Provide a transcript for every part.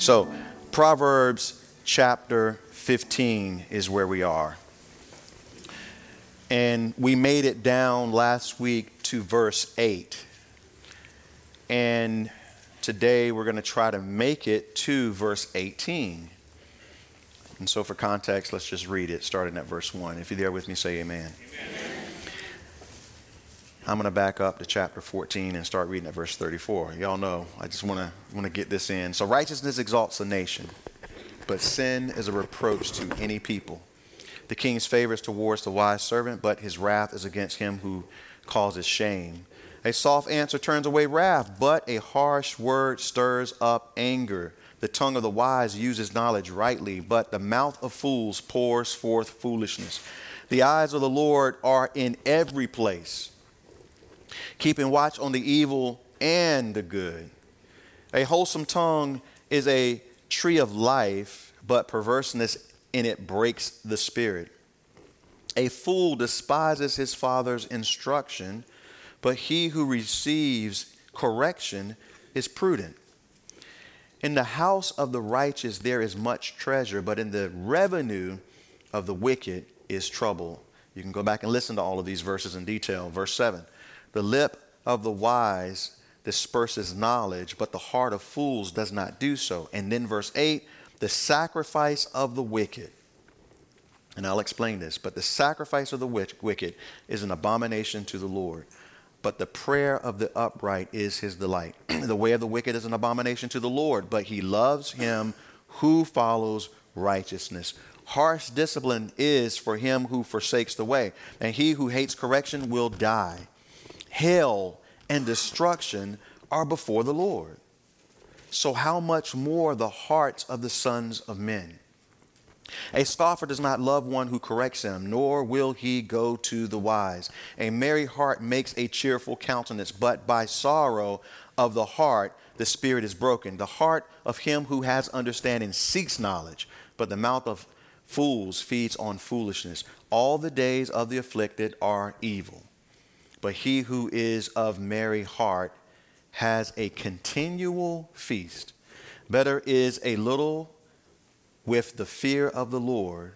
So, Proverbs chapter 15 is where we are. And we made it down last week to verse 8. And today we're going to try to make it to verse 18. And so, for context, let's just read it starting at verse 1. If you're there with me, say amen. amen. I'm going to back up to chapter 14 and start reading at verse 34. Y'all know, I just want to want to get this in. So righteousness exalts a nation, but sin is a reproach to any people. The king's favor is towards the wise servant, but his wrath is against him who causes shame. A soft answer turns away wrath, but a harsh word stirs up anger. The tongue of the wise uses knowledge rightly, but the mouth of fools pours forth foolishness. The eyes of the Lord are in every place keeping watch on the evil and the good. A wholesome tongue is a tree of life, but perverseness in it breaks the spirit. A fool despises his father's instruction, but he who receives correction is prudent. In the house of the righteous there is much treasure, but in the revenue of the wicked is trouble. You can go back and listen to all of these verses in detail. Verse 7 the lip of the wise disperses knowledge, but the heart of fools does not do so. And then verse 8 the sacrifice of the wicked. And I'll explain this, but the sacrifice of the wicked is an abomination to the Lord. But the prayer of the upright is his delight. the way of the wicked is an abomination to the Lord, but he loves him who follows righteousness. Harsh discipline is for him who forsakes the way, and he who hates correction will die hell, and destruction are before the Lord. So, how much more the hearts of the sons of men? A scoffer does not love one who corrects him, nor will he go to the wise. A merry heart makes a cheerful countenance, but by sorrow of the heart the spirit is broken. The heart of him who has understanding seeks knowledge, but the mouth of fools feeds on foolishness. All the days of the afflicted are evil but he who is of merry heart has a continual feast. Better is a little with the fear of the Lord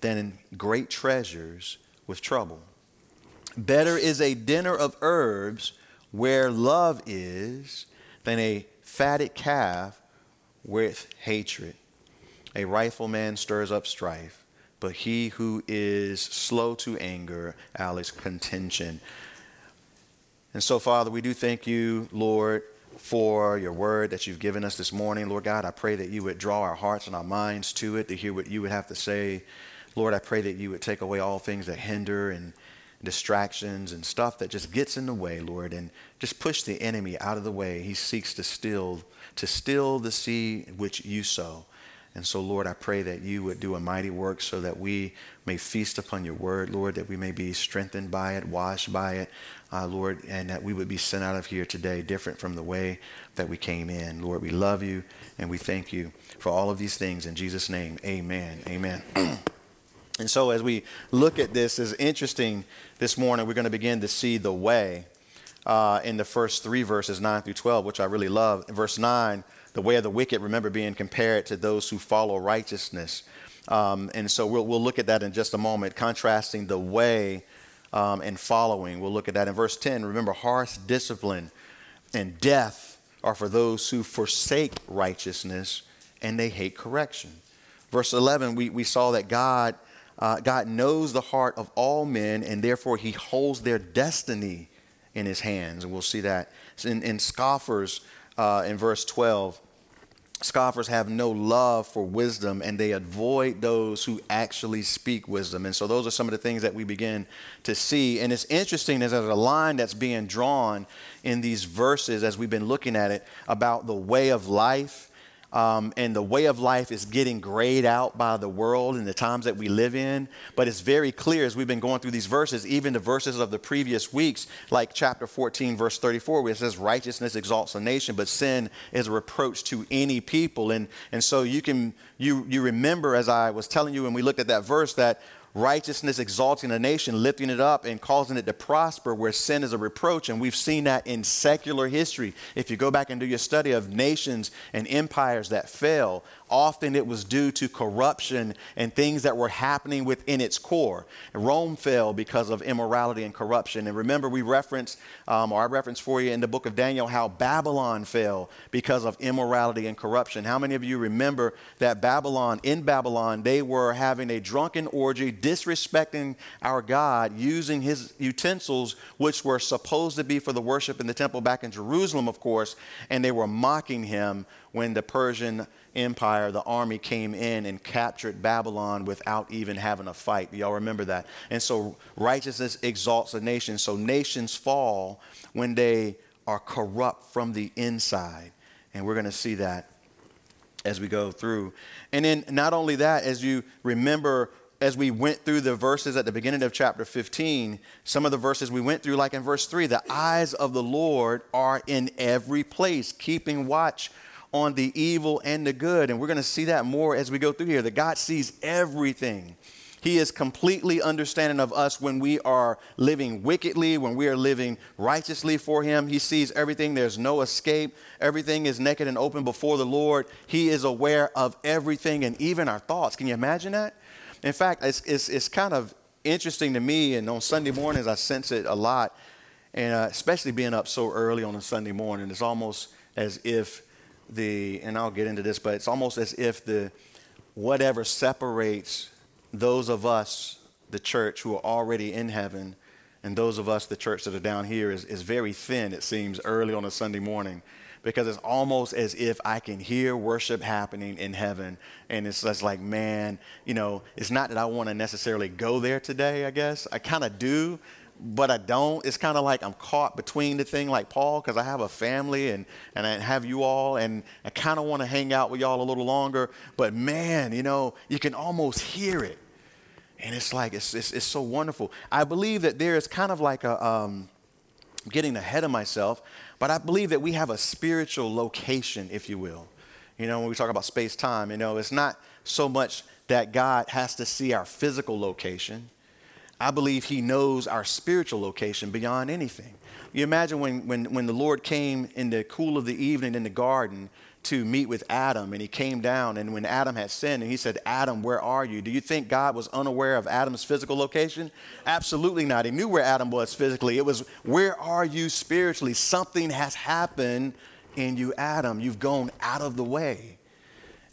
than great treasures with trouble. Better is a dinner of herbs where love is than a fatted calf with hatred. A rifleman stirs up strife, but he who is slow to anger allows contention. And so, Father, we do thank you, Lord, for your word that you've given us this morning. Lord God, I pray that you would draw our hearts and our minds to it to hear what you would have to say. Lord, I pray that you would take away all things that hinder and distractions and stuff that just gets in the way, Lord, and just push the enemy out of the way. He seeks to steal, to steal the seed which you sow. And so, Lord, I pray that you would do a mighty work so that we may feast upon your word, Lord, that we may be strengthened by it, washed by it, uh, Lord, and that we would be sent out of here today different from the way that we came in. Lord, we love you and we thank you for all of these things. In Jesus' name, amen. Amen. and so, as we look at this, is interesting this morning, we're going to begin to see the way uh, in the first three verses, 9 through 12, which I really love. Verse 9, the way of the wicked, remember, being compared to those who follow righteousness. Um, and so we'll, we'll look at that in just a moment, contrasting the way um, and following. We'll look at that in verse 10. Remember, harsh discipline and death are for those who forsake righteousness and they hate correction. Verse 11, we, we saw that God, uh, God knows the heart of all men and therefore he holds their destiny in his hands. And we'll see that in, in scoffers uh, in verse 12 scoffers have no love for wisdom and they avoid those who actually speak wisdom. And so those are some of the things that we begin to see. And it's interesting as there's a line that's being drawn in these verses as we've been looking at it about the way of life um, and the way of life is getting grayed out by the world and the times that we live in. But it's very clear as we've been going through these verses, even the verses of the previous weeks, like chapter 14, verse 34, where it says, Righteousness exalts a nation, but sin is a reproach to any people. And, and so you can you, you remember, as I was telling you when we looked at that verse, that righteousness exalting a nation, lifting it up, and causing it to prosper, where sin is a reproach. And we've seen that in secular history. If you go back and do your study of nations and empires that fell, often it was due to corruption and things that were happening within its core. Rome fell because of immorality and corruption. And remember, we reference, um, or I reference for you in the book of Daniel, how Babylon fell because of immorality and corruption. How many of you remember that Babylon, in Babylon, they were having a drunken orgy, disrespecting our God, using his utensils, which were supposed to be for the worship in the temple back in Jerusalem, of course, and they were mocking him when the Persian Empire, the army came in and captured Babylon without even having a fight. Y'all remember that? And so righteousness exalts a nation. So nations fall when they are corrupt from the inside. And we're going to see that as we go through. And then, not only that, as you remember, as we went through the verses at the beginning of chapter 15, some of the verses we went through, like in verse 3, the eyes of the Lord are in every place, keeping watch on the evil and the good. And we're going to see that more as we go through here that God sees everything. He is completely understanding of us when we are living wickedly, when we are living righteously for Him. He sees everything. There's no escape. Everything is naked and open before the Lord. He is aware of everything and even our thoughts. Can you imagine that? In fact, it's, it's, it's kind of interesting to me, and on Sunday mornings, I sense it a lot, and uh, especially being up so early on a Sunday morning. It's almost as if the, and I'll get into this, but it's almost as if the whatever separates those of us, the church, who are already in heaven, and those of us, the church that are down here, is, is very thin, it seems, early on a Sunday morning. Because it's almost as if I can hear worship happening in heaven. And it's just like, man, you know, it's not that I want to necessarily go there today, I guess. I kind of do, but I don't. It's kind of like I'm caught between the thing, like Paul, because I have a family and, and I have you all, and I kind of want to hang out with y'all a little longer. But man, you know, you can almost hear it. And it's like, it's, it's, it's so wonderful. I believe that there is kind of like a, um, getting ahead of myself, but I believe that we have a spiritual location, if you will. You know, when we talk about space time, you know, it's not so much that God has to see our physical location I believe he knows our spiritual location beyond anything. You imagine when, when, when the Lord came in the cool of the evening in the garden to meet with Adam, and he came down, and when Adam had sinned, and he said, Adam, where are you? Do you think God was unaware of Adam's physical location? Absolutely not. He knew where Adam was physically. It was, where are you spiritually? Something has happened in you, Adam. You've gone out of the way.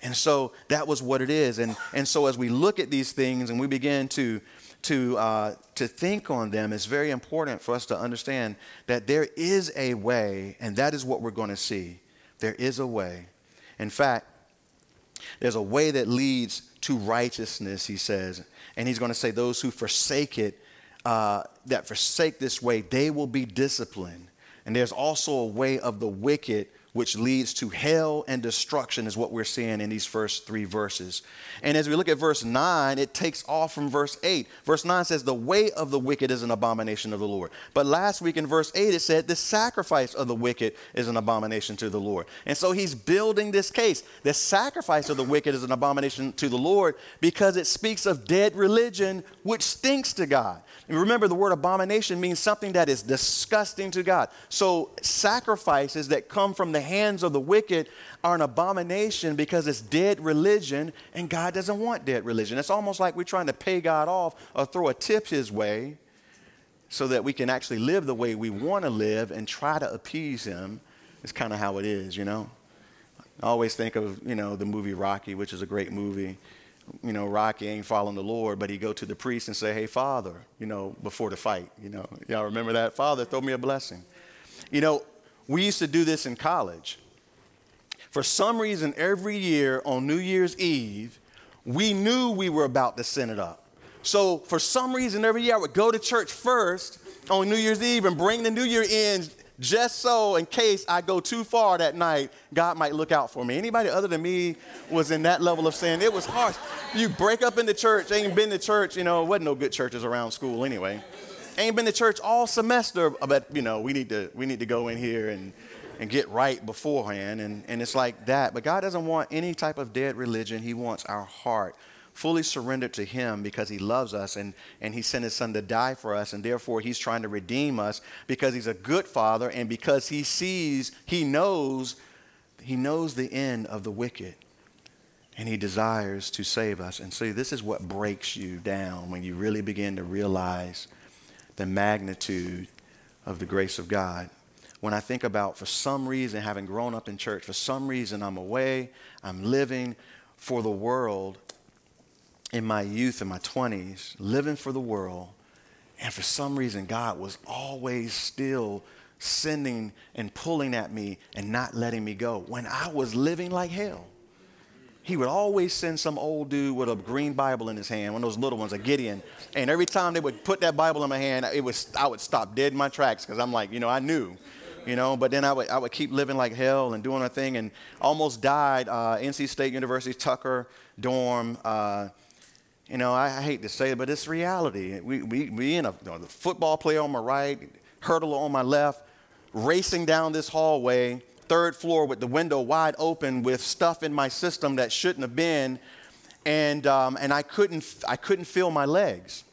And so that was what it is. And, and so as we look at these things and we begin to to, uh, to think on them, it's very important for us to understand that there is a way, and that is what we're going to see. There is a way. In fact, there's a way that leads to righteousness, he says. And he's going to say, Those who forsake it, uh, that forsake this way, they will be disciplined. And there's also a way of the wicked which leads to hell and destruction, is what we're seeing in these first three verses. And as we look at verse 9, it takes off from verse 8. Verse 9 says, The way of the wicked is an abomination of the Lord. But last week in verse 8, it said, The sacrifice of the wicked is an abomination to the Lord. And so he's building this case. The sacrifice of the wicked is an abomination to the Lord because it speaks of dead religion, which stinks to God. And remember, the word abomination means something that is disgusting to God. So sacrifices that come from the hands of the wicked are an abomination because it's dead religion, and God doesn't want dead religion. It's almost like we're trying to pay God off or throw a tip his way so that we can actually live the way we want to live and try to appease him. It's kind of how it is, you know. I always think of, you know, the movie Rocky, which is a great movie you know, Rocky ain't following the Lord, but he go to the priest and say, hey, Father, you know, before the fight, you know. Y'all remember that? Father, throw me a blessing. You know, we used to do this in college. For some reason, every year on New Year's Eve, we knew we were about to send it up. So for some reason, every year I would go to church first on New Year's Eve and bring the New Year in just so in case I go too far that night, God might look out for me. Anybody other than me was in that level of sin. It was harsh. You break up in the church, ain't been to church, you know, it wasn't no good churches around school anyway. Ain't been to church all semester, but you know, we need to we need to go in here and and get right beforehand. And, and it's like that. But God doesn't want any type of dead religion. He wants our heart fully surrendered to him because he loves us and, and he sent his son to die for us. And therefore, he's trying to redeem us because he's a good father and because he sees, he knows, he knows the end of the wicked. And he desires to save us. And see, this is what breaks you down when you really begin to realize the magnitude of the grace of God when I think about, for some reason, having grown up in church, for some reason I'm away, I'm living for the world in my youth, in my 20s, living for the world. And for some reason, God was always still sending and pulling at me and not letting me go when I was living like hell. He would always send some old dude with a green Bible in his hand, one of those little ones, a Gideon. And every time they would put that Bible in my hand, it was, I would stop dead in my tracks because I'm like, you know, I knew you know. But then I would, I would keep living like hell and doing a thing and almost died. Uh, NC State University, Tucker dorm. Uh, you know, I, I, hate to say it, but it's reality. We, we, we in a you know, the football player on my right, hurdler on my left, racing down this hallway, third floor with the window wide open with stuff in my system that shouldn't have been. And, um, and I, couldn't, I couldn't feel my legs.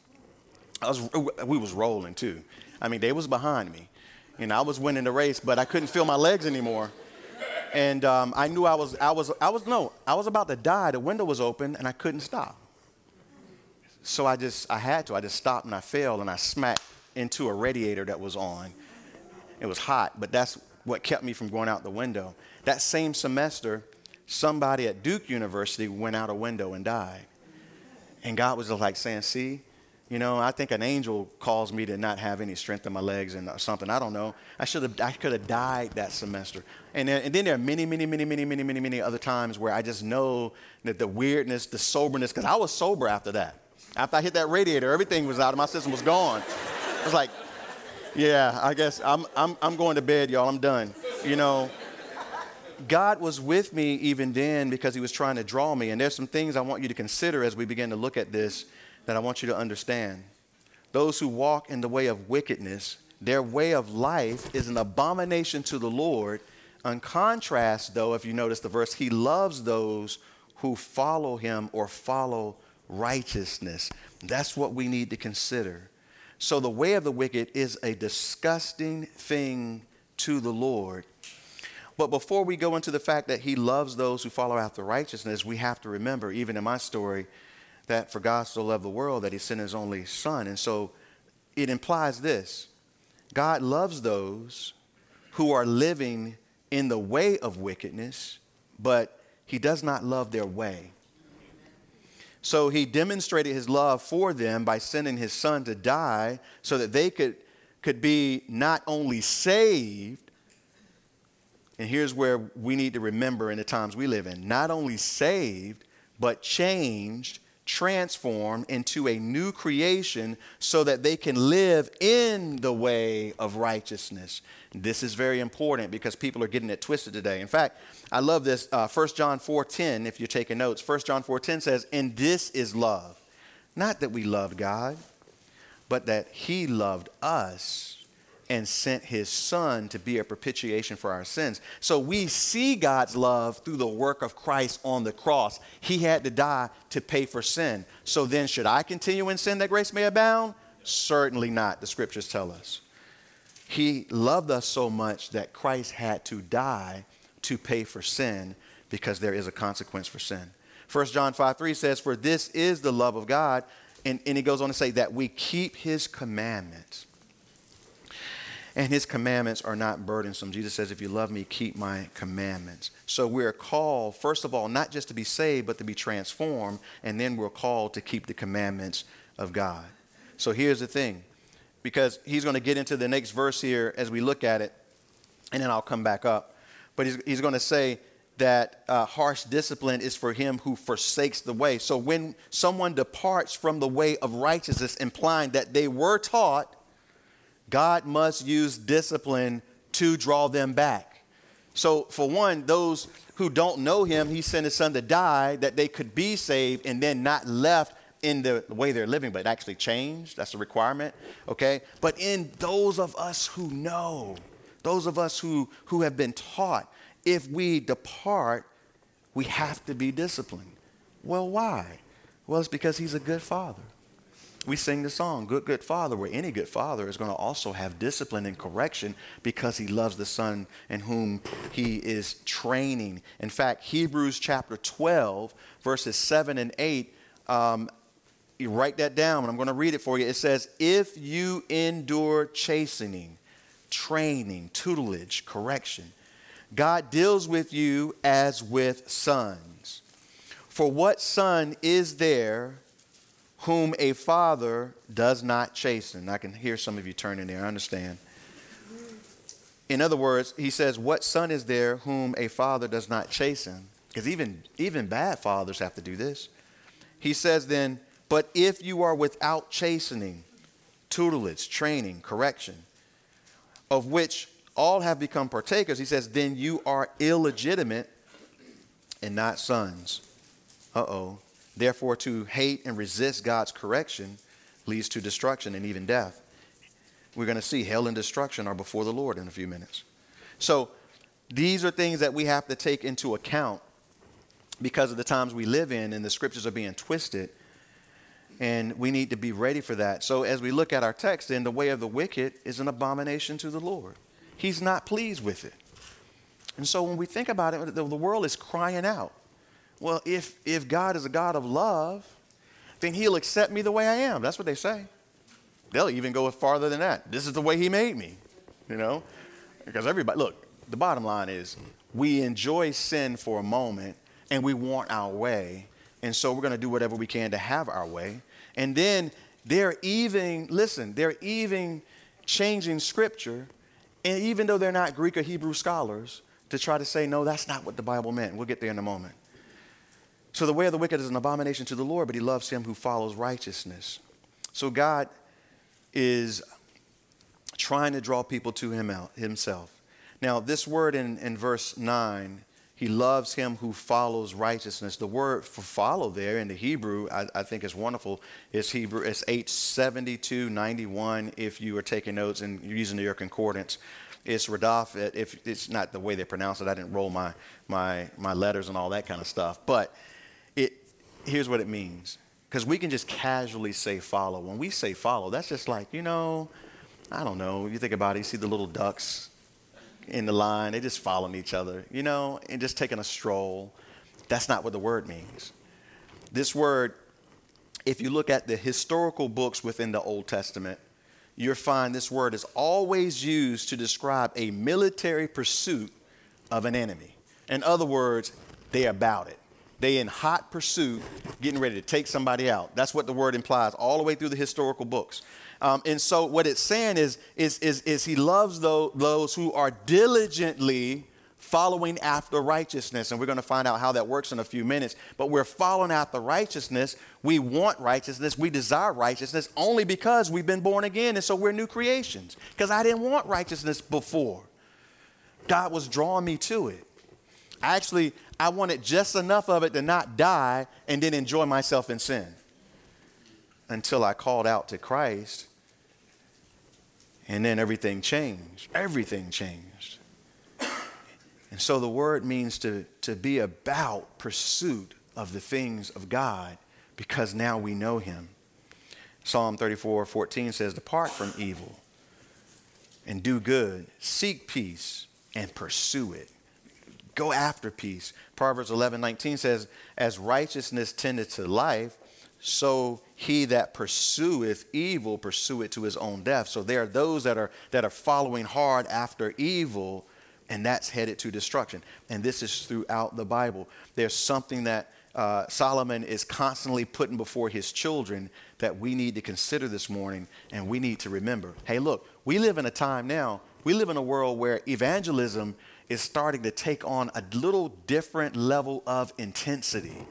I was, we was rolling too. I mean, they was behind me. And I was winning the race, but I couldn't feel my legs anymore. And um, I knew I was, I was, I was, no, I was about to die. The window was open and I couldn't stop. So I just, I had to. I just stopped and I fell and I smacked into a radiator that was on. It was hot, but that's what kept me from going out the window. That same semester, somebody at Duke University went out a window and died. And God was just like saying, See, you know, I think an angel caused me to not have any strength in my legs and uh, something. I don't know. I should have. I could have died that semester. And then, and then there are many, many, many, many, many, many, many other times where I just know that the weirdness, the soberness, because I was sober after that. After I hit that radiator, everything was out of my system was gone. I was like, yeah, I guess I'm, I'm, I'm going to bed, y'all. I'm done. You know, God was with me even then because He was trying to draw me. And there's some things I want you to consider as we begin to look at this that I want you to understand. Those who walk in the way of wickedness, their way of life is an abomination to the Lord. In contrast, though, if you notice the verse, he loves those who follow him or follow righteousness. That's what we need to consider. So, the way of the wicked is a disgusting thing to the Lord. But before we go into the fact that he loves those who follow after righteousness, we have to remember, even in my story, that for God so loved the world that he sent his only son. And so it implies this God loves those who are living in the way of wickedness, but he does not love their way. So he demonstrated his love for them by sending his son to die so that they could, could be not only saved, and here's where we need to remember in the times we live in not only saved, but changed transformed into a new creation so that they can live in the way of righteousness. This is very important because people are getting it twisted today. In fact, I love this. Uh, 1 John 4.10, if you're taking notes, 1 John 4.10 says, And this is love. Not that we loved God, but that he loved us and sent his son to be a propitiation for our sins. So we see God's love through the work of Christ on the cross. He had to die to pay for sin. So then, should I continue in sin that grace may abound? Certainly not, the scriptures tell us. He loved us so much that Christ had to die to pay for sin because there is a consequence for sin. 1 John 5 3 says, For this is the love of God. And, and he goes on to say that we keep his commandments and his commandments are not burdensome. Jesus says, If you love me, keep my commandments. So we're called, first of all, not just to be saved, but to be transformed, and then we're called to keep the commandments of God. So here's the thing, because he's going to get into the next verse here as we look at it, and then I'll come back up. But he's, he's going to say, that uh, harsh discipline is for him who forsakes the way. So when someone departs from the way of righteousness, implying that they were taught God must use discipline to draw them back. So, for one, those who don't know him, he sent his son to die that they could be saved and then not left in the way they're living, but actually changed. That's a requirement, okay? But in those of us who know, those of us who, who have been taught, if we depart, we have to be disciplined. Well, why? Well, it's because he's a good father. We sing the song, Good, Good Father, where any good father is going to also have discipline and correction because he loves the son in whom he is training. In fact, Hebrews chapter 12, verses 7 and 8, um, you write that down, and I'm going to read it for you. It says, If you endure chastening, training, tutelage, correction, God deals with you as with sons. For what son is there whom a father does not chasten? I can hear some of you turning there. I understand. In other words, he says, What son is there whom a father does not chasten? Because even, even bad fathers have to do this. He says, Then, but if you are without chastening, tutelage, training, correction, of which all have become partakers, he says, then you are illegitimate and not sons. Uh oh. Therefore, to hate and resist God's correction leads to destruction and even death. We're going to see hell and destruction are before the Lord in a few minutes. So, these are things that we have to take into account because of the times we live in and the scriptures are being twisted. And we need to be ready for that. So, as we look at our text, then the way of the wicked is an abomination to the Lord. He's not pleased with it. And so, when we think about it, the world is crying out. Well, if, if God is a God of love, then He'll accept me the way I am. That's what they say. They'll even go farther than that. This is the way He made me, you know? Because everybody, look, the bottom line is we enjoy sin for a moment and we want our way. And so we're going to do whatever we can to have our way. And then they're even, listen, they're even changing scripture, and even though they're not Greek or Hebrew scholars, to try to say, no, that's not what the Bible meant. We'll get there in a moment. So the way of the wicked is an abomination to the Lord, but he loves him who follows righteousness. So God is trying to draw people to him out, himself. Now, this word in, in verse 9 he loves him who follows righteousness. The word for follow there in the Hebrew, I, I think is wonderful. It's Hebrew, it's 872, 91, if you are taking notes and you're using your concordance. It's Radaf, if it's not the way they pronounce it, I didn't roll my, my, my letters and all that kind of stuff. But it, here's what it means. Because we can just casually say follow. When we say follow, that's just like, you know, I don't know. You think about it, you see the little ducks in the line. They just following each other, you know, and just taking a stroll. That's not what the word means. This word, if you look at the historical books within the Old Testament, you'll find this word is always used to describe a military pursuit of an enemy. In other words, they're about it. They in hot pursuit, getting ready to take somebody out. That's what the word implies all the way through the historical books. Um, and so what it's saying is, is, is, is he loves those, those who are diligently following after righteousness. And we're going to find out how that works in a few minutes. But we're following after righteousness. We want righteousness. We desire righteousness only because we've been born again. And so we're new creations. Because I didn't want righteousness before. God was drawing me to it. Actually, I wanted just enough of it to not die and then enjoy myself in sin. Until I called out to Christ and then everything changed. Everything changed. And so the word means to, to be about pursuit of the things of God because now we know him. Psalm 34 14 says, Depart from evil and do good, seek peace and pursue it. Go after peace. Proverbs 11 19 says, As righteousness tended to life, so he that pursueth evil pursueth it to his own death. So there are those that are that are following hard after evil, and that's headed to destruction. And this is throughout the Bible. There's something that uh, Solomon is constantly putting before his children that we need to consider this morning, and we need to remember. Hey, look, we live in a time now. We live in a world where evangelism is starting to take on a little different level of intensity.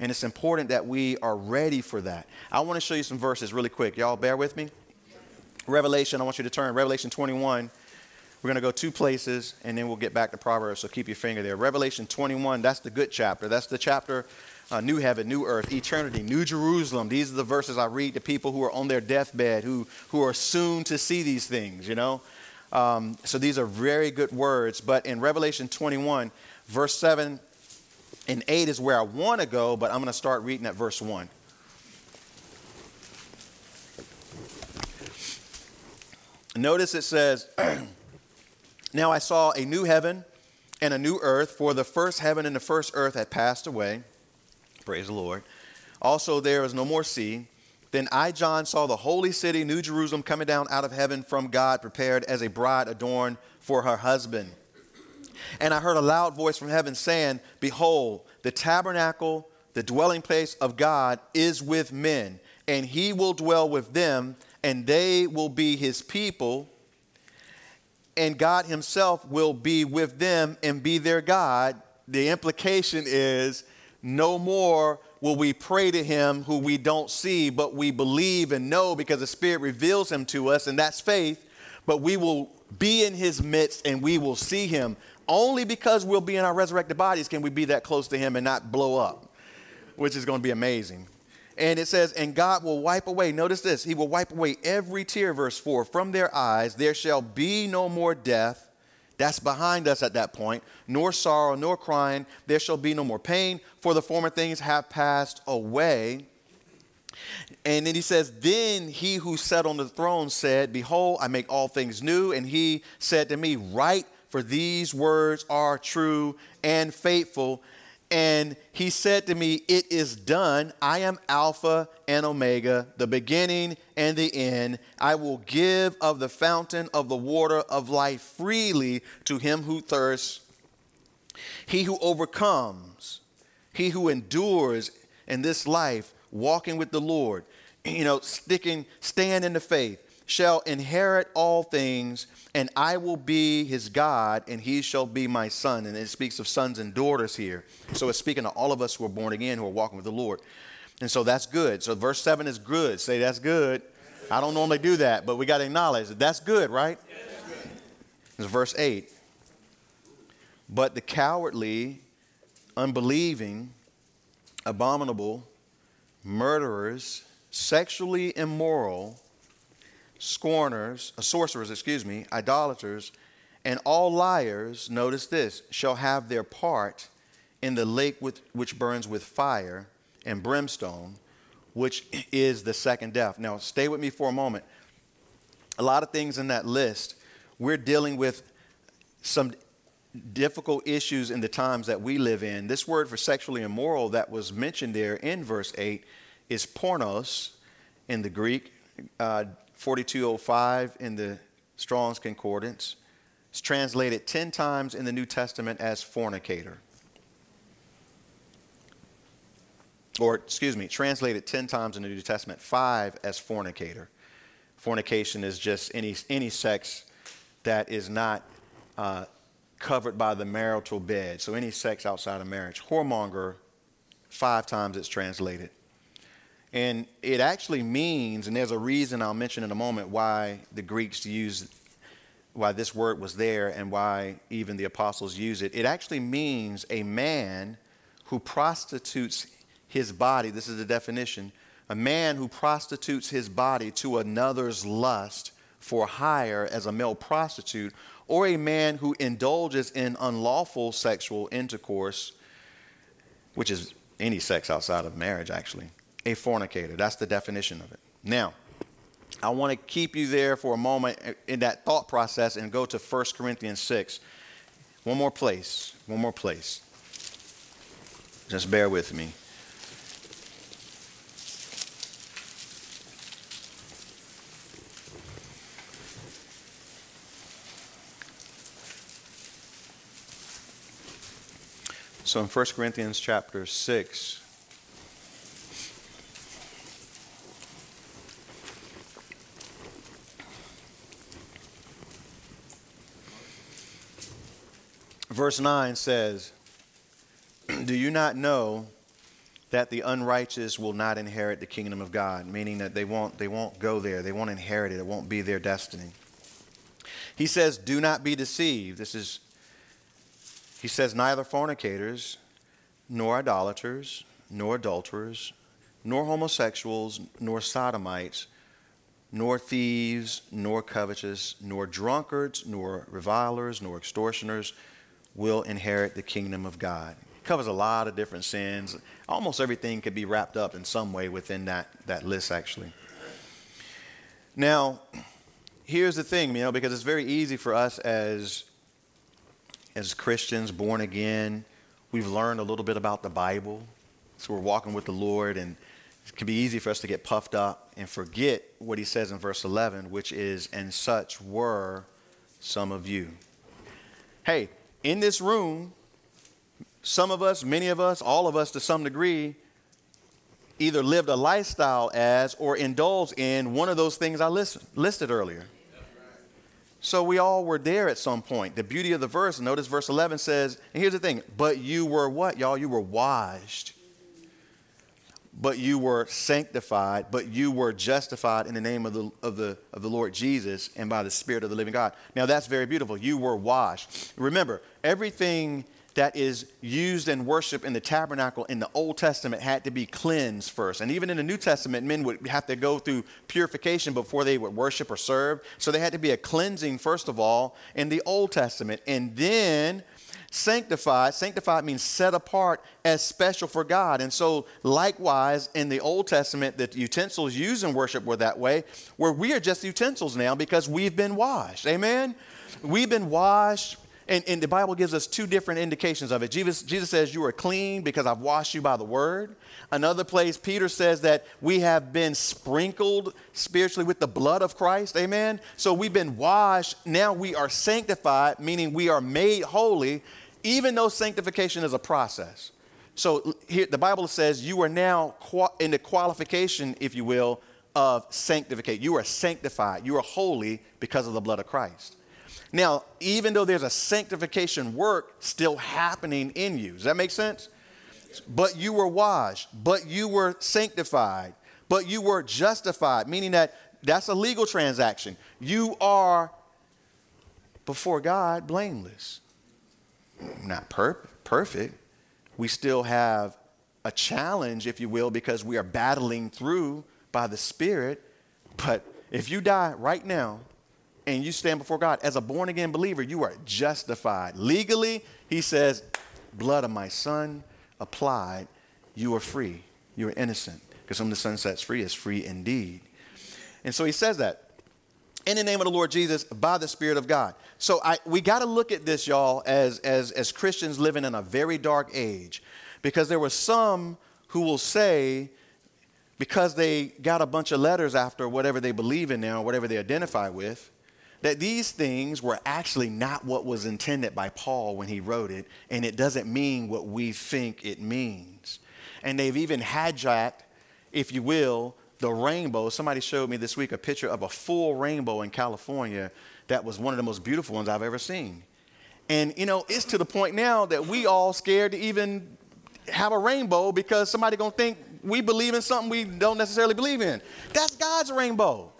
And it's important that we are ready for that. I want to show you some verses really quick. Y'all bear with me. Revelation, I want you to turn. Revelation 21. We're going to go two places and then we'll get back to Proverbs, so keep your finger there. Revelation 21, that's the good chapter. That's the chapter, uh, new heaven, new earth, eternity, new Jerusalem. These are the verses I read to people who are on their deathbed, who, who are soon to see these things, you know. Um, so these are very good words. But in Revelation 21, verse 7 And 8 is where I want to go, but I'm going to start reading at verse 1. Notice it says, Now I saw a new heaven and a new earth, for the first heaven and the first earth had passed away. Praise the Lord. Also, there is no more sea. Then I, John, saw the holy city, New Jerusalem, coming down out of heaven from God, prepared as a bride adorned for her husband. And I heard a loud voice from heaven saying, Behold, the tabernacle, the dwelling place of God, is with men, and he will dwell with them, and they will be his people. And God himself will be with them and be their God. The implication is no more will we pray to him who we don't see, but we believe and know because the Spirit reveals him to us, and that's faith. But we will be in his midst and we will see him. Only because we'll be in our resurrected bodies can we be that close to him and not blow up, which is going to be amazing. And it says, and God will wipe away, notice this, he will wipe away every tear, verse 4, from their eyes. There shall be no more death that's behind us at that point. Nor sorrow, nor crying. There shall be no more pain, for the former things have passed away. And then he says, Then he who sat on the throne said, Behold, I make all things new. And he said to me, Write, for these words are true and faithful. And he said to me, It is done. I am Alpha and Omega, the beginning and the end. I will give of the fountain of the water of life freely to him who thirsts. He who overcomes, he who endures in this life, walking with the Lord, you know, sticking, staying in the faith, shall inherit all things and I will be his God, and he shall be my son. And it speaks of sons and daughters here. So it's speaking to all of us who are born again, who are walking with the Lord. And so that's good. So verse 7 is good. Say that's good. I don't normally do that, but we got to acknowledge that that's good, right? It's verse 8. But the cowardly, unbelieving, abominable, murderers, sexually immoral, scorners, uh, sorcerers, excuse me, idolaters, and all liars, notice this, shall have their part in the lake with, which burns with fire and brimstone, which is the second death. Now, stay with me for a moment. A lot of things in that list, we're dealing with some difficult issues in the times that we live in. This word for sexually immoral that was mentioned there in verse 8 is pornos in the Greek. Uh, 4205 in the Strong's Concordance. It's translated 10 times in the New Testament as fornicator. Or, excuse me, translated 10 times in the New Testament, five as fornicator. Fornication is just any, any sex that is not uh, covered by the marital bed. So any sex outside of marriage. Whoremonger, five times it's translated. And it actually means, and there's a reason I'll mention in a moment why the Greeks used, why this word was there and why even the apostles use it. It actually means a man who prostitutes his body. This is the definition a man who prostitutes his body to another's lust for hire as a male prostitute, or a man who indulges in unlawful sexual intercourse, which is any sex outside of marriage, actually a fornicator. That's the definition of it. Now, I want to keep you there for a moment in that thought process and go to 1 Corinthians 6. One more place. One more place. Just bear with me. So in 1 Corinthians chapter 6, Verse 9 says, Do you not know that the unrighteous will not inherit the kingdom of God? Meaning that they won't, they won't go there, they won't inherit it, it won't be their destiny. He says, Do not be deceived. This is, he says, neither fornicators, nor idolaters, nor adulterers, nor homosexuals, nor sodomites, nor thieves, nor covetous, nor drunkards, nor revilers, nor extortioners will inherit the kingdom of God. covers a lot of different sins. Almost everything could be wrapped up in some way within that, that list, actually. Now, here's the thing, you know, because it's very easy for us as, as Christians, born again, we've learned a little bit about the Bible. So we're walking with the Lord, and it can be easy for us to get puffed up and forget what he says in verse 11, which is, and such were some of you. Hey, in this room, some of us, many of us, all of us to some degree, either lived a lifestyle as or indulged in one of those things I list, listed earlier. So we all were there at some point. The beauty of the verse, notice verse 11 says, and here's the thing, but you were what, y'all? You were washed. But you were sanctified, but you were justified in the name of the, of, the, of the Lord Jesus and by the Spirit of the living God. Now that's very beautiful. You were washed. Remember, everything that is used in worship in the tabernacle in the Old Testament had to be cleansed first. And even in the New Testament, men would have to go through purification before they would worship or serve. So there had to be a cleansing, first of all, in the Old Testament. And then sanctified. Sanctified means set apart as special for God. And so, likewise, in the Old Testament, the utensils used in worship were that way, where we are just utensils now because we've been washed. Amen? We've been washed and, and, the Bible gives us two different indications of it. Jesus, Jesus says, You are clean because I've washed you by the word. Another place, Peter says that we have been sprinkled spiritually with the blood of Christ. Amen. So we've been washed. Now we are sanctified, meaning we are made holy, even though sanctification is a process. So here, the Bible says you are now in the qualification, if you will, of sanctification. You are sanctified. You are holy because of the blood of Christ. Now, even though there's a sanctification work still happening in you, does that make sense? But you were washed, but you were sanctified, but you were justified, meaning that that's a legal transaction. You are before God blameless. Not per- perfect. We still have a challenge, if you will, because we are battling through by the Spirit. But if you die right now, and you stand before God as a born again believer, you are justified. Legally, he says, blood of my son applied, you are free. You are innocent. Because whom the son sets free is free indeed. And so he says that. In the name of the Lord Jesus, by the Spirit of God. So I, we got to look at this, y'all, as, as, as Christians living in a very dark age. Because there were some who will say, because they got a bunch of letters after whatever they believe in now, whatever they identify with, that these things were actually not what was intended by Paul when he wrote it, and it doesn't mean what we think it means. And they've even hijacked, if you will, the rainbow. Somebody showed me this week a picture of a full rainbow in California that was one of the most beautiful ones I've ever seen. And, you know, it's to the point now that we all scared to even have a rainbow because somebody gonna think we believe in something we don't necessarily believe in. That's God's rainbow.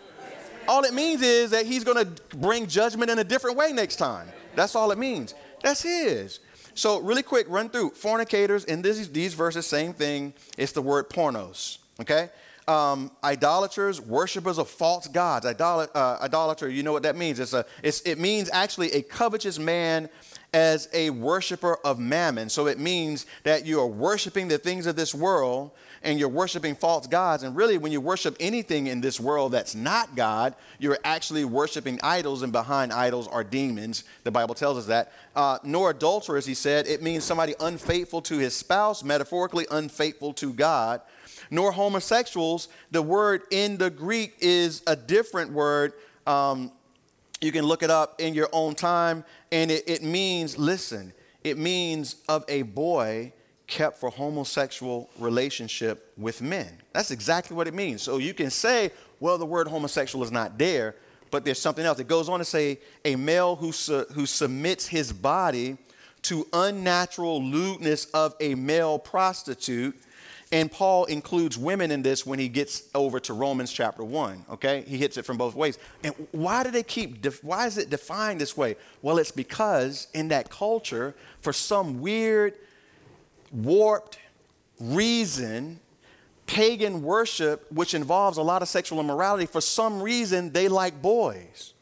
All it means is that he's going to bring judgment in a different way next time. That's all it means. That's his. So, really quick, run through fornicators in this, these verses, same thing. It's the word pornos, okay? Um, idolaters, worshippers of false gods. Idol- uh, idolater, you know what that means. It's a, it's, it means actually a covetous man as a worshiper of mammon. So it means that you are worshiping the things of this world and you're worshiping false gods. And really, when you worship anything in this world that's not God, you're actually worshiping idols, and behind idols are demons. The Bible tells us that. Uh, nor adulterers, he said, it means somebody unfaithful to his spouse, metaphorically unfaithful to God. Nor homosexuals. The word in the Greek is a different word. Um, you can look it up in your own time, and it, it means, listen, it means of a boy kept for homosexual relationship with men. That's exactly what it means. So you can say, well, the word homosexual is not there, but there's something else. It goes on to say, a male who, su- who submits his body to unnatural lewdness of a male prostitute. And Paul includes women in this when he gets over to Romans chapter 1, okay? He hits it from both ways. And why do they keep, def- why is it defined this way? Well, it's because in that culture, for some weird, warped reason, pagan worship, which involves a lot of sexual immorality, for some reason they like boys.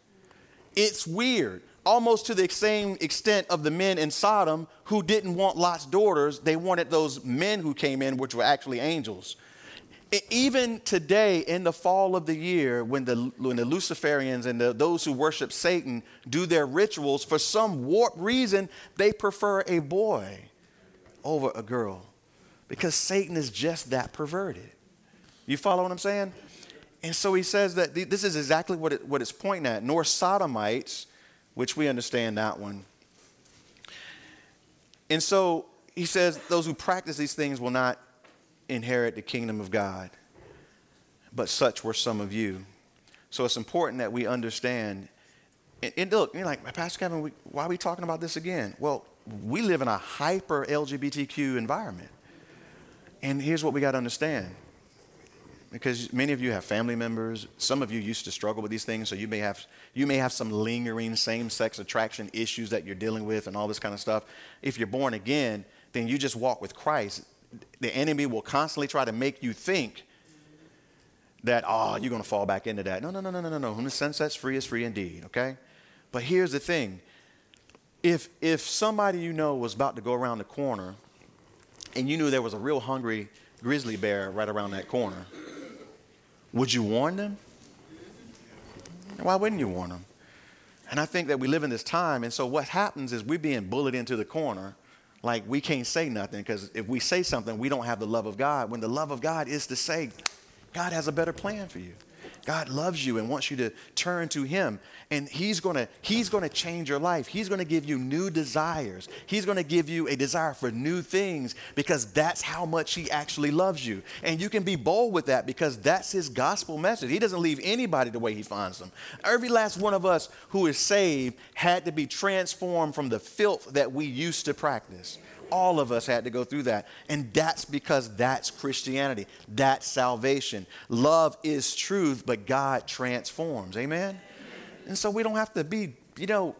It's weird. almost to the same extent of the men in Sodom who didn't want Lot's daughters. They wanted those men who came in, which were actually angels. Even today, in the fall of the year, when the, when the Luciferians and the, those who worship Satan do their rituals, for some warped reason, they prefer a boy over a girl because Satan is just that perverted. You follow what I'm saying? And so he says that this is exactly what, it, what it's pointing at. Nor sodomites, which we understand that one. And so he says those who practice these things will not inherit the kingdom of God. But such were some of you. So it's important that we understand. And, and look, you're like, Pastor Kevin, we, why are we talking about this again? Well, we live in a hyper LGBTQ environment. And here's what we got to understand because many of you have family members some of you used to struggle with these things so you may have you may have some lingering same-sex attraction issues that you're dealing with and all this kind of stuff if you're born again then you just walk with christ the enemy will constantly try to make you think that, oh, you're going to fall back into that. No, no, no, no, no, no, no. Whom the Son sets free is free indeed, okay? But here's the thing if, if somebody you know was about to go around the corner and you knew there was a real hungry grizzly bear right around that corner, would you warn them? Why wouldn't you warn them? And I think that we live in this time, and so what happens is we're being bullied into the corner like we can't say nothing because if we say something, we don't have the love of God. When the love of God is to say, God has a better plan for you. God loves you and wants you to turn to him and he's to he's to change your life. He's to give you new desires. He's to give you a desire for new things because that's how much he actually loves you. And you can be bold with that because that's his gospel message. He doesn't leave anybody the way he finds them. Every last one of us who is saved had to be transformed from the filth that we used to practice. All of us had to go through that. And that's because that's Christianity. That's salvation. Love is truth, but God transforms. Amen? And so we don't have to be, you know,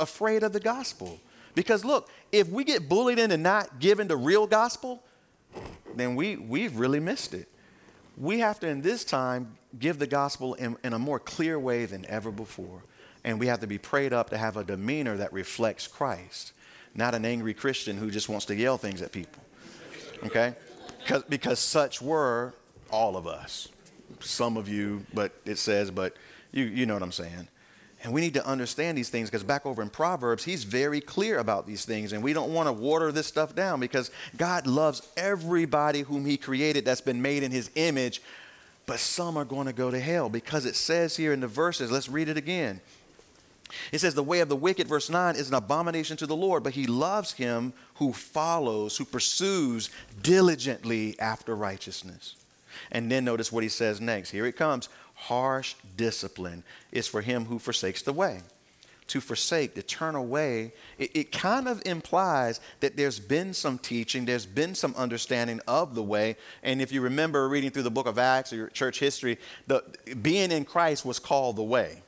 afraid of the gospel. Because look, if we get bullied into not giving the real gospel, then we, we've really missed it. We have to, in this time, give the gospel in, in a more clear way than ever before. And we have to be prayed up to have a demeanor that reflects Christ not an angry Christian who just wants to yell things at people. Okay? Because, such were all of us. Some of you, but it says, but you, you know what I'm saying. And we need to understand these things because back over in Proverbs, he's very clear about these things. And we don't want to water this stuff down because God loves everybody whom he created that's been made in his image. But some are going to go to hell because it says here in the verses, let's read it again. It says, The way of the wicked, verse 9, is an abomination to the Lord, but he loves him who follows, who pursues diligently after righteousness. And then notice what he says next. Here it comes harsh discipline is for him who forsakes the way. To forsake, to turn away, it, it, kind of implies that there's been some teaching, there's been some understanding of the way. And if you remember reading through the book of Acts or church history, the, being in Christ was called the way.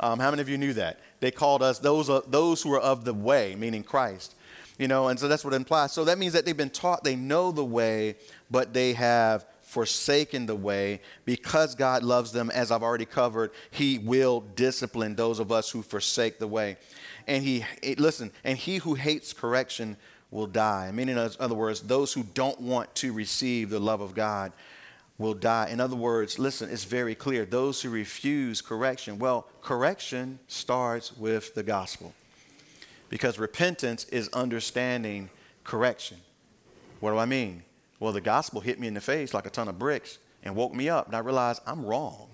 Um, how many of you knew that? They called us those, uh, those who are of the way, meaning Christ. You know, and so that's what it implies. So that means that they've been taught, they know the way, but they have forsaken the way because God loves them, as I've already covered, He will discipline those of us who forsake the way. And He, listen, and He who hates correction will die. Meaning, in other words, those who don't want to receive the love of God will die. In other words, listen, it's very clear. Those who refuse correction, well, correction starts with the gospel because repentance is understanding correction. What do I mean? Well, the gospel hit me in the face like a ton of bricks and woke me up, and I realized I'm wrong.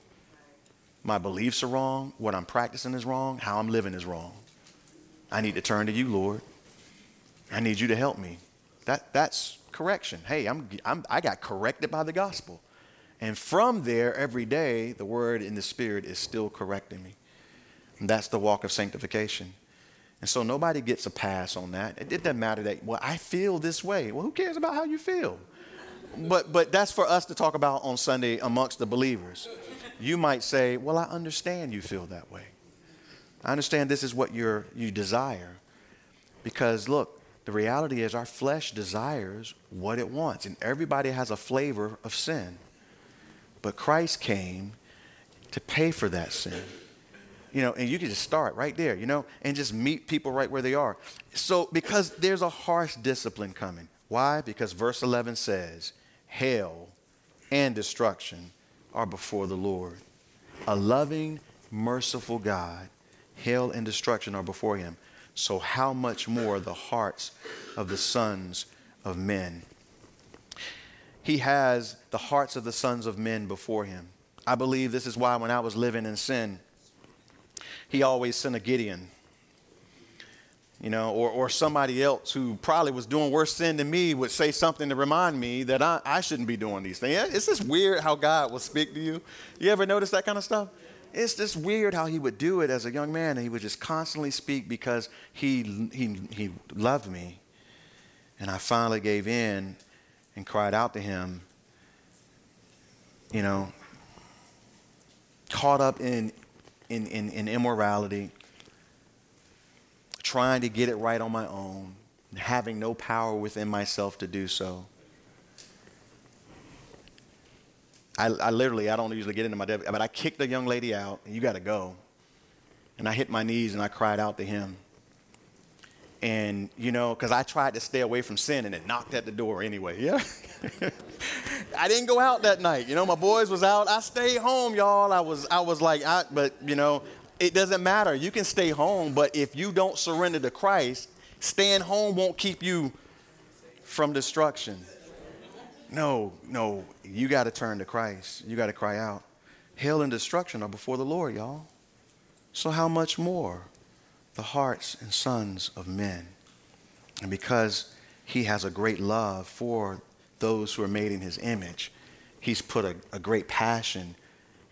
My beliefs are wrong. What I'm practicing is wrong. How I'm living is wrong. I need to turn to you, Lord. I need you to help me. That, that's correction. Hey, I'm, I'm, I got corrected by the gospel. And from there, every day, the Word in the Spirit is still correcting me. And that's the walk of sanctification. And so nobody gets a pass on that. It, it doesn't matter that, well, I feel this way. Well, who cares about how you feel? But, but that's for us to talk about on Sunday amongst the believers. You might say, well, I understand you feel that way. I understand this is what you're, you desire. Because look, the reality is our flesh desires what it wants, and everybody has a flavor of sin. But Christ came to pay for that sin. you know, and you can just start right there, you know, and just meet people right where they are. So, because there's a harsh discipline coming. Why? Because verse 11 says, hell and destruction are before the Lord. A loving, merciful God, hell and destruction are before him. So, how much more the hearts of the sons of men? He has the hearts of the sons of men before him. I believe this is why when I was living in sin, he always sent a Gideon, you know, or, or somebody else who probably was doing worse sin than me would say something to remind me that I, I shouldn't be doing these things. It's just weird how God will speak to you. You ever notice that kind of stuff? It's just weird how he would do it as a young man, he would just constantly speak because he, he, he loved me. And I finally gave in and cried out to him, you know, caught up in in, in, in immorality, trying to get it right on my own, having no power within myself to do so. I, I literally, I don't usually get into my, dev but I kicked a young lady out, you got to go. And I hit my knees and I cried out to him. And, you know, because I tried to stay away from sin and it knocked at the door anyway. Yeah. I didn't go out that night. You know, my boys was out. I stayed home, y'all. I was, I was like, I, but you know, it doesn't matter. You can stay home, but if you don't surrender to Christ, staying home won't keep you from destruction. No, no, you got to turn to Christ. You got to cry out. Hell and destruction are before the Lord, y'all. So how much more the hearts and sons of men? And because he has a great love for those who are made in his image. He's put a, a great passion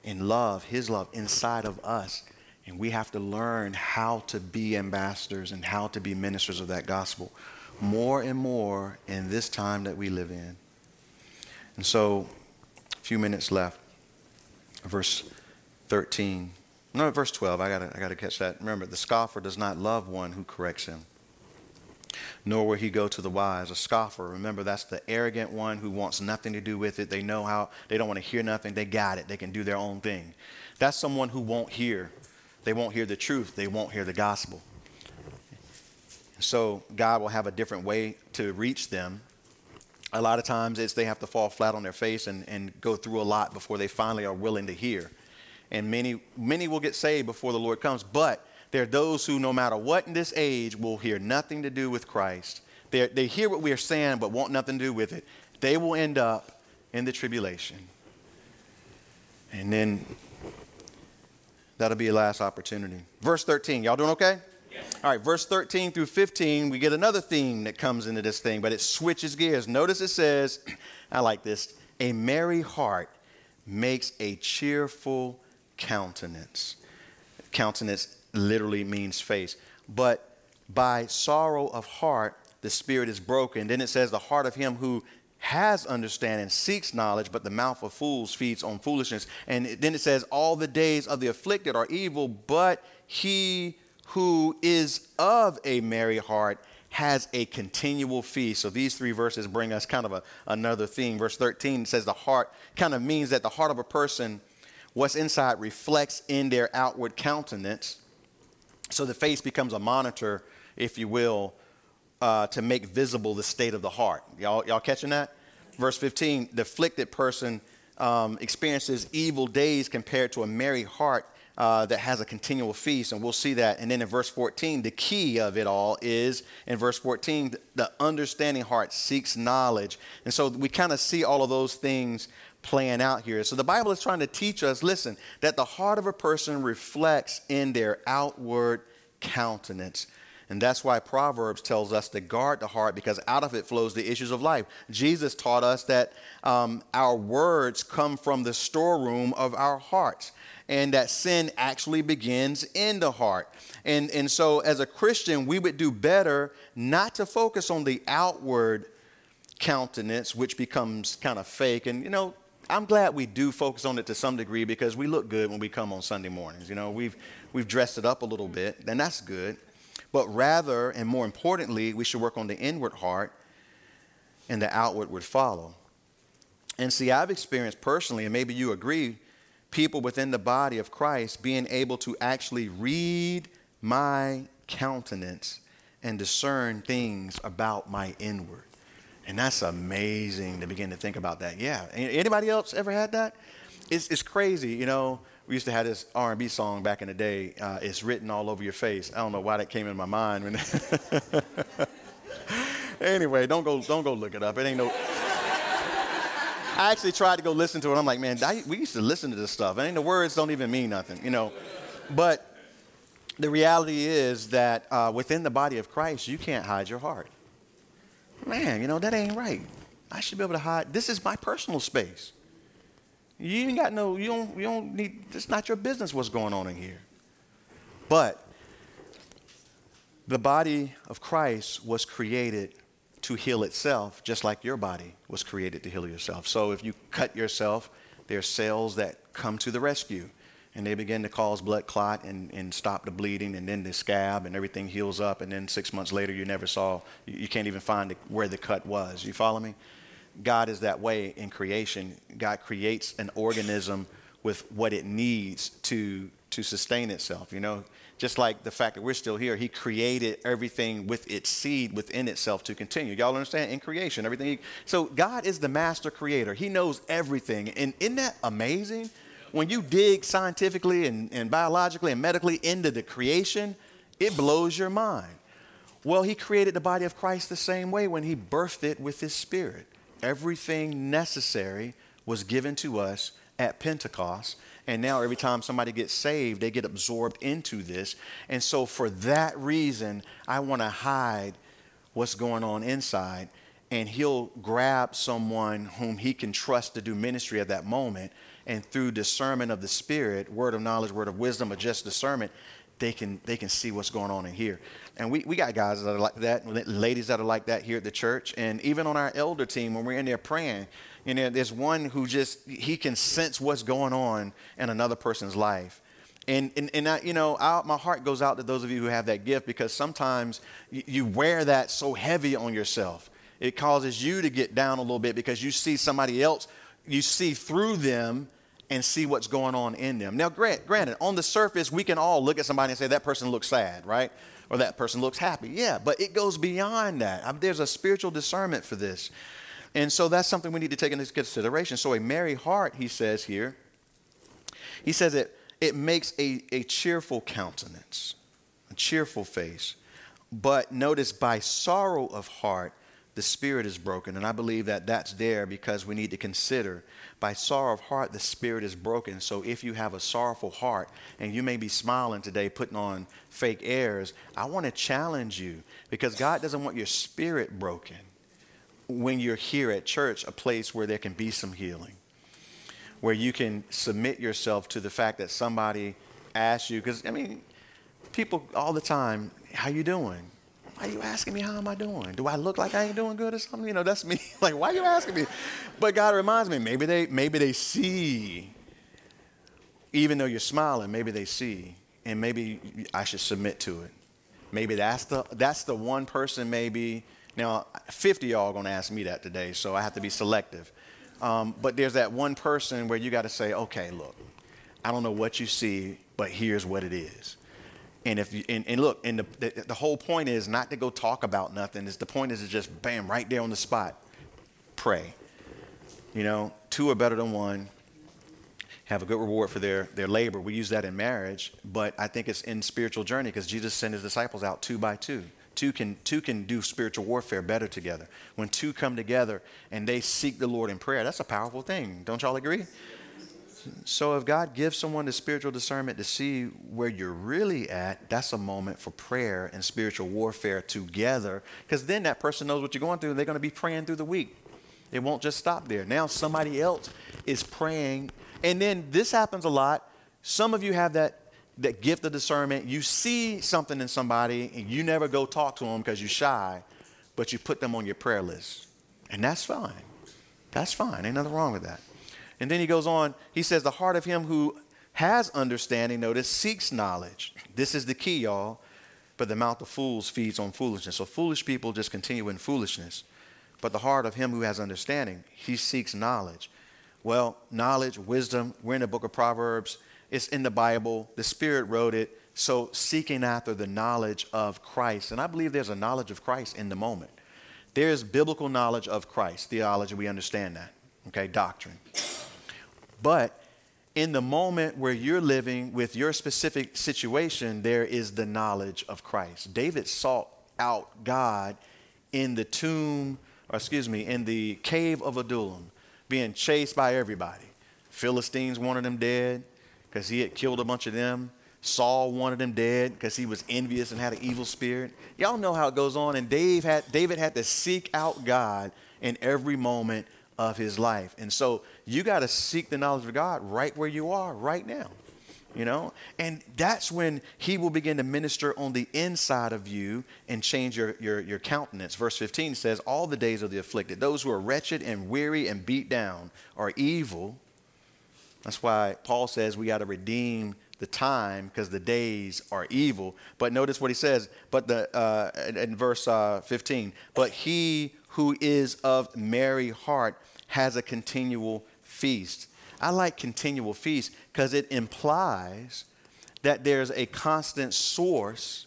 and love, his love, inside of us. And we have to learn how to be ambassadors and how to be ministers of that gospel more and more in this time that we live in. And so, a few minutes left. Verse 13. No, verse 12. I got I to catch that. Remember, the scoffer does not love one who corrects him nor will he go to the wise. A scoffer, remember, that's the arrogant one who wants nothing to do with it. They know how, they don't want to hear nothing. They got it. They can do their own thing. That's someone who won't hear. They won't hear the truth. They won't hear the gospel. So God will have a different way to reach them. A lot of times it's they have to fall flat on their face and, and go through a lot before they finally are willing to hear. And many, many will get saved before the Lord comes. But there are those who, no matter what in this age, will hear nothing to do with Christ. They're, they hear what we are saying, but want nothing to do with it. They will end up in the tribulation. And then that'll be your last opportunity. Verse 13, y'all doing okay? All right, verse 13 through 15, we get another theme that comes into this thing, but it switches gears. Notice it says, I like this, a merry heart makes a cheerful countenance. Countenance literally means face. But by sorrow of heart, the spirit is broken. Then it says, the heart of him who has understanding seeks knowledge, but the mouth of fools feeds on foolishness. And then it says, all the days of the afflicted are evil, but he who is of a merry heart has a continual feast. So these three verses bring us kind of a, another theme. Verse 13 says the heart kind of means that the heart of a person, what's inside reflects in their outward countenance. So the face becomes a monitor, if you will, uh, to make visible the state of the heart. Y'all, y'all catching that? Verse 15 the afflicted person um, experiences evil days compared to a merry heart uh, that has a continual feast, and we'll see that. And then in verse 14, the key of it all is in verse 14, the understanding heart seeks knowledge. And so we kind of see all of those things playing out here. So the Bible is trying to teach us listen, that the heart of a person reflects in their outward countenance. And that's why Proverbs tells us to guard the heart because out of it flows the issues of life. Jesus taught us that um, our words come from the storeroom of our hearts and that sin actually begins in the heart. And, and so, as a Christian, we would do better not to focus on the outward countenance, which becomes kind of fake. And, you know, I'm glad we do focus on it to some degree because we look good when we come on Sunday mornings. You know, we've, we've dressed it up a little bit, and that's good. But rather, and more importantly, we should work on the inward heart, and the outward would follow. And see, I've experienced personally, and maybe you agree, people within the body of Christ being able to actually read my countenance and discern things about my inward. And that's amazing to begin to think about that. Yeah. Anybody else ever had that? It's, it's crazy. You know, we used to have this R&B song back in the day. Uh, it's written all over your face. I don't know why that came in my mind. anyway, don't go, don't go look it up. It ain't no. I actually tried to go listen to it. I'm like, man, I, we used to listen to this stuff. I mean, the words don't even mean nothing, you know. But the reality is that uh, within the body of Christ, you can't hide your heart. Man, you know, that ain't right. I should be able to hide. This is my personal space. You ain't got no, you don't, you don't need, it's not your business what's going on in here. But the body of Christ was created to heal itself, just like your body was created to heal yourself. So if you cut yourself, there are cells that come to the rescue and they begin to cause blood clot and, and stop the bleeding and then the scab and everything heals up and then six months later you never saw you, can't even find where the cut was you follow me god is that way in creation god creates an organism with what it needs to to sustain itself you know just like the fact that we're still here, he created everything with its seed within itself to continue. Y'all understand? In creation, everything. He, so God is the master creator. He knows everything. And isn't that amazing? When you dig scientifically and, and biologically and medically into the creation, it blows your mind. Well, he created the body of Christ the same way when he birthed it with his spirit. Everything necessary was given to us at Pentecost and now every time somebody gets saved, they get absorbed into this. And so for that reason, I want to hide what's going on inside. And he'll grab someone whom he can trust to do ministry at that moment. And through discernment of the Spirit, word of knowledge, word of wisdom, or just discernment, they can they can see what's going on in here. And we, we got guys that are like that, ladies that are like that here at the church. And even on our elder team, when we're in there praying, you know, there's one who just, he can sense what's going on in another person's life. And, and, and I, you know, I, my heart goes out to those of you who have that gift because sometimes you, you wear that so heavy on yourself. It causes you to get down a little bit because you see somebody else, you see through them and see what's going on in them. Now, grant, granted, on the surface, we can all look at somebody and say, that person looks sad, right? Or that person looks happy. Yeah, but it goes beyond that. Um, there's a spiritual discernment for this. And so that's something we need to take into consideration. So a merry heart, he says here, he says it, it makes a, a cheerful countenance, a cheerful face. But notice by sorrow of heart, the spirit is broken. And I believe that that's there because we need to consider by sorrow of heart, the spirit is broken. So if you have a sorrowful heart and you may be smiling today, putting on fake airs, I want to challenge you because God doesn't want your spirit broken when you're here at church, a place where there can be some healing, where you can submit yourself to the fact that somebody asks you, because I mean, people all the time, how you doing? Why are you asking me how am I doing? Do I look like I ain't doing good or something? You know, that's me. like, why are you asking me? But God reminds me, maybe they maybe they see, even though you're smiling, maybe they see, and maybe I should submit to it. Maybe that's the that's the one person maybe now, 50 y'all to ask me that today, so I have to be selective. Um, but there's that one person where you got to say, okay, look, I don't know what you see, but here's what it is. And if you, and, and look, and the, the, the, whole point is not to go talk about nothing. Is the point is to just bam right there on the spot, pray. You know, two are better than one. Have a good reward for their their labor. We use that in marriage, but I think it's in spiritual journey because Jesus sent his disciples out two by two. Two can, two can do spiritual warfare better together. When two come together and they seek the Lord in prayer, that's a powerful thing. Don't y'all agree? So if God gives someone the spiritual discernment to see where you're really at, that's a moment for prayer and spiritual warfare together. Because then that person knows what you're going through and they're going to be praying through the week. It won't just stop there. Now somebody else is praying. And then this happens a lot. Some of you have that that gift of discernment, you see something in somebody and you never go talk to them because you're shy, but you put them on your prayer list. And that's fine. That's fine. Ain't nothing wrong with that. And then he goes on, he says, The heart of him who has understanding, notice, seeks knowledge. This is the key, y'all. But the mouth of fools feeds on foolishness. So foolish people just continue in foolishness. But the heart of him who has understanding, he seeks knowledge. Well, knowledge, wisdom, we're in the book of Proverbs, it's in the Bible, the Spirit wrote it. So, seeking after the knowledge of Christ. And I believe there's a knowledge of Christ in the moment. There's biblical knowledge of Christ, theology, we understand that, okay, doctrine. But in the moment where you're living with your specific situation, there is the knowledge of Christ. David sought out God in the tomb, or excuse me, in the cave of Adullam, being chased by everybody. Philistines wanted him dead because he had killed a bunch of them. Saul wanted him dead because he was envious and had an evil spirit. Y'all know how it goes on. And Dave had, David had to seek out God in every moment of his life. And so you got to seek the knowledge of God right where you are right now. You know, and that's when he will begin to minister on the inside of you and change your, your, your countenance. Verse 15 says, All the days of the afflicted, those who are wretched and weary and beat down, are evil. That's why Paul says we got to redeem the time because the days are evil. But notice what he says, but the uh, in verse uh, 15, but he who is of merry heart has a continual feast. I like continual feast because it implies that there's a constant source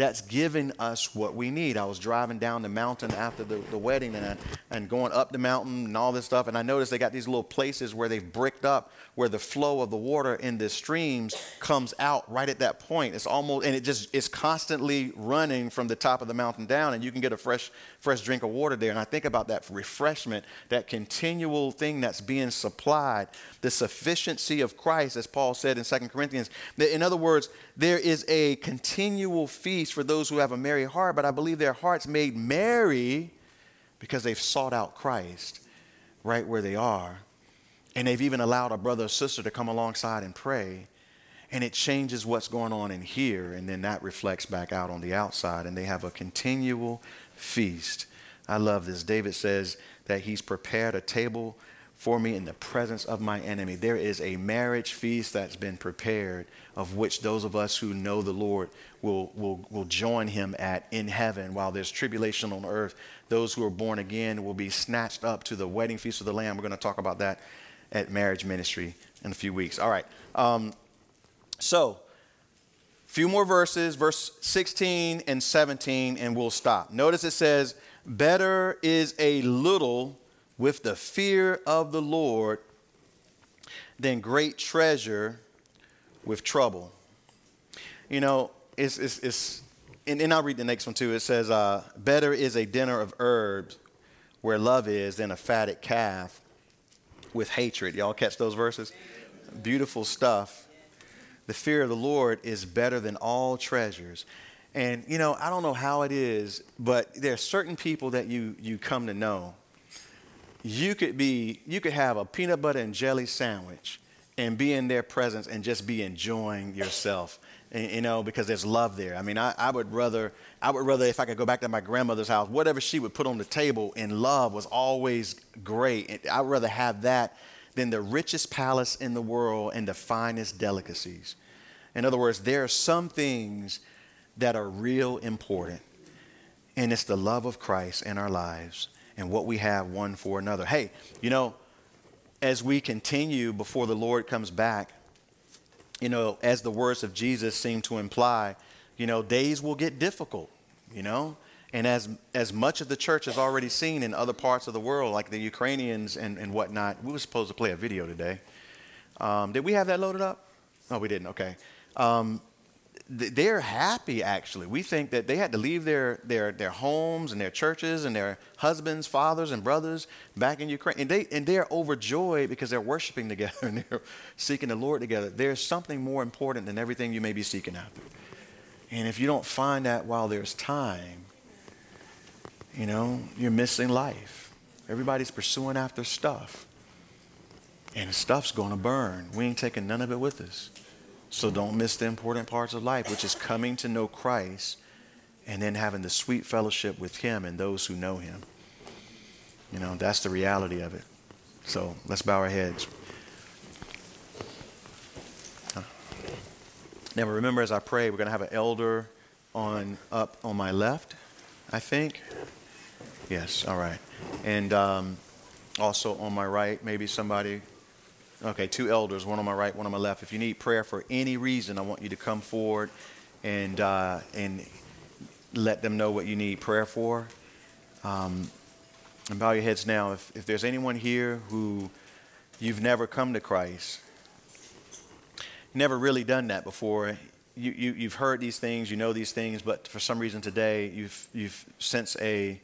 that's giving us what we need. I was driving down the mountain after the, the wedding and, and going up the mountain and all this stuff, and I noticed they got these little places where they've bricked up where the flow of the water in the streams comes out right at that point. It's almost, and it just it's constantly running from the top of the mountain down, and you can get a fresh, fresh drink of water there. And I think about that refreshment, that continual thing that's being supplied, the sufficiency of Christ, as Paul said in 2 Corinthians. In other words, there is a continual feast for those who have a merry heart, but I believe their hearts made merry because they've sought out Christ right where they are. And they've even allowed a brother or sister to come alongside and pray. And it changes what's going on in here, and then that reflects back out on the outside. And they have a continual feast. I love this. David says that he's prepared a table for me in the presence of my enemy. There is a marriage feast that's been prepared, of which those of us who know the Lord will, will, will join him at in heaven while there's tribulation on earth. Those who are born again will be snatched up to the wedding feast of the Lamb. We're going to talk about that at marriage ministry in a few weeks. All right. Um, so, a few more verses, verse 16 and 17, and we'll stop. Notice it says, Better is a little with the fear of the Lord than great treasure with trouble. You know, it's, it's, it's and, and I'll read the next one too. It says, uh, Better is a dinner of herbs where love is than a fatted calf with hatred. Y'all catch those verses? Beautiful stuff. The fear of the Lord is better than all treasures. And you know, I don't know how it is, but there are certain people that you you come to know. You could be you could have a peanut butter and jelly sandwich and be in their presence and just be enjoying yourself. And, you know, because there's love there. I mean, I, I would rather I would rather if I could go back to my grandmother's house, whatever she would put on the table in love was always great. I would rather have that than the richest palace in the world and the finest delicacies. In other words, there are some things that are real important, and it's the love of Christ in our lives and what we have one for another. Hey, you know, as we continue before the Lord comes back, you know, as the words of Jesus seem to imply, you know, days will get difficult, you know. And as, as much of the church has already seen in other parts of the world, like the Ukrainians and, and whatnot, we were supposed to play a video today. Um, did we have that loaded up? No, we didn't. Okay. Um, they're happy actually. We think that they had to leave their, their, their homes and their churches and their husbands, fathers, and brothers back in Ukraine. And, they, and they're overjoyed because they're worshiping together and they're seeking the Lord together. There's something more important than everything you may be seeking after. And if you don't find that while there's time, you know, you're missing life. Everybody's pursuing after stuff. And stuff's going to burn. We ain't taking none of it with us. So don't miss the important parts of life, which is coming to know Christ and then having the sweet fellowship with Him and those who know Him. You know, that's the reality of it. So let's bow our heads. Now remember as I pray, we're going to have an elder on up on my left, I think. Yes, all right. And um, also on my right, maybe somebody Okay, two elders, one on my right, one on my left. If you need prayer for any reason, I want you to come forward and uh, and let them know what you need prayer for. Um, and bow your heads now. If, if there's anyone here who you've never come to Christ, never really done that before, you, you, you've heard these things, you know these things, but for some reason today you've, you've sensed a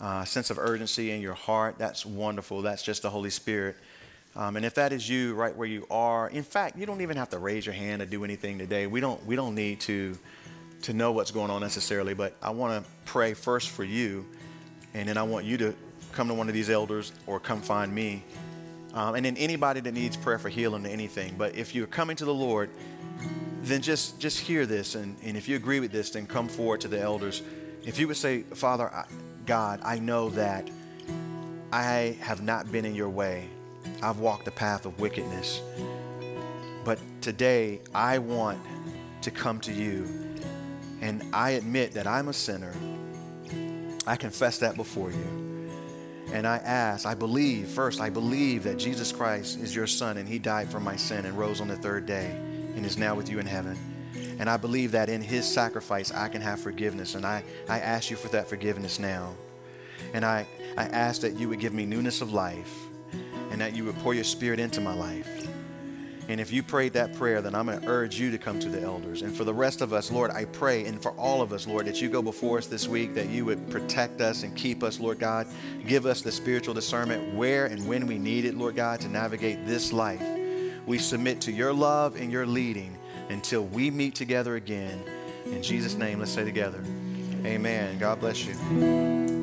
uh, sense of urgency in your heart. That's wonderful. That's just the Holy Spirit. Um, and if that is you right where you are, in fact, you don't even have to raise your hand to do anything today. We don't, we don't need to, to know what's going on necessarily, but I want to pray first for you, and then I want you to come to one of these elders or come find me. Um, and then anybody that needs prayer for healing or anything. But if you're coming to the Lord, then just, just hear this. And, and if you agree with this, then come forward to the elders. If you would say, Father, I, God, I know that I have not been in your way. I've walked the path of wickedness. But today, I want to come to you. And I admit that I'm a sinner. I confess that before you. And I ask, I believe, first, I believe that Jesus Christ is your Son and He died for my sin and rose on the third day and is now with you in heaven. And I believe that in His sacrifice, I can have forgiveness. And I, I ask you for that forgiveness now. And I, I ask that you would give me newness of life and that you would pour your Spirit into my life. And if you prayed that prayer, then I'm going to urge you to come to the elders. And for the rest of us, Lord, I pray, and for all of us, Lord, that you go before us this week, that you would protect us and keep us, Lord God. Give us the spiritual discernment where and when we need it, Lord God, to navigate this life. We submit to your love and your leading until we meet together again. In Jesus' name, let's say together, Amen. God bless you.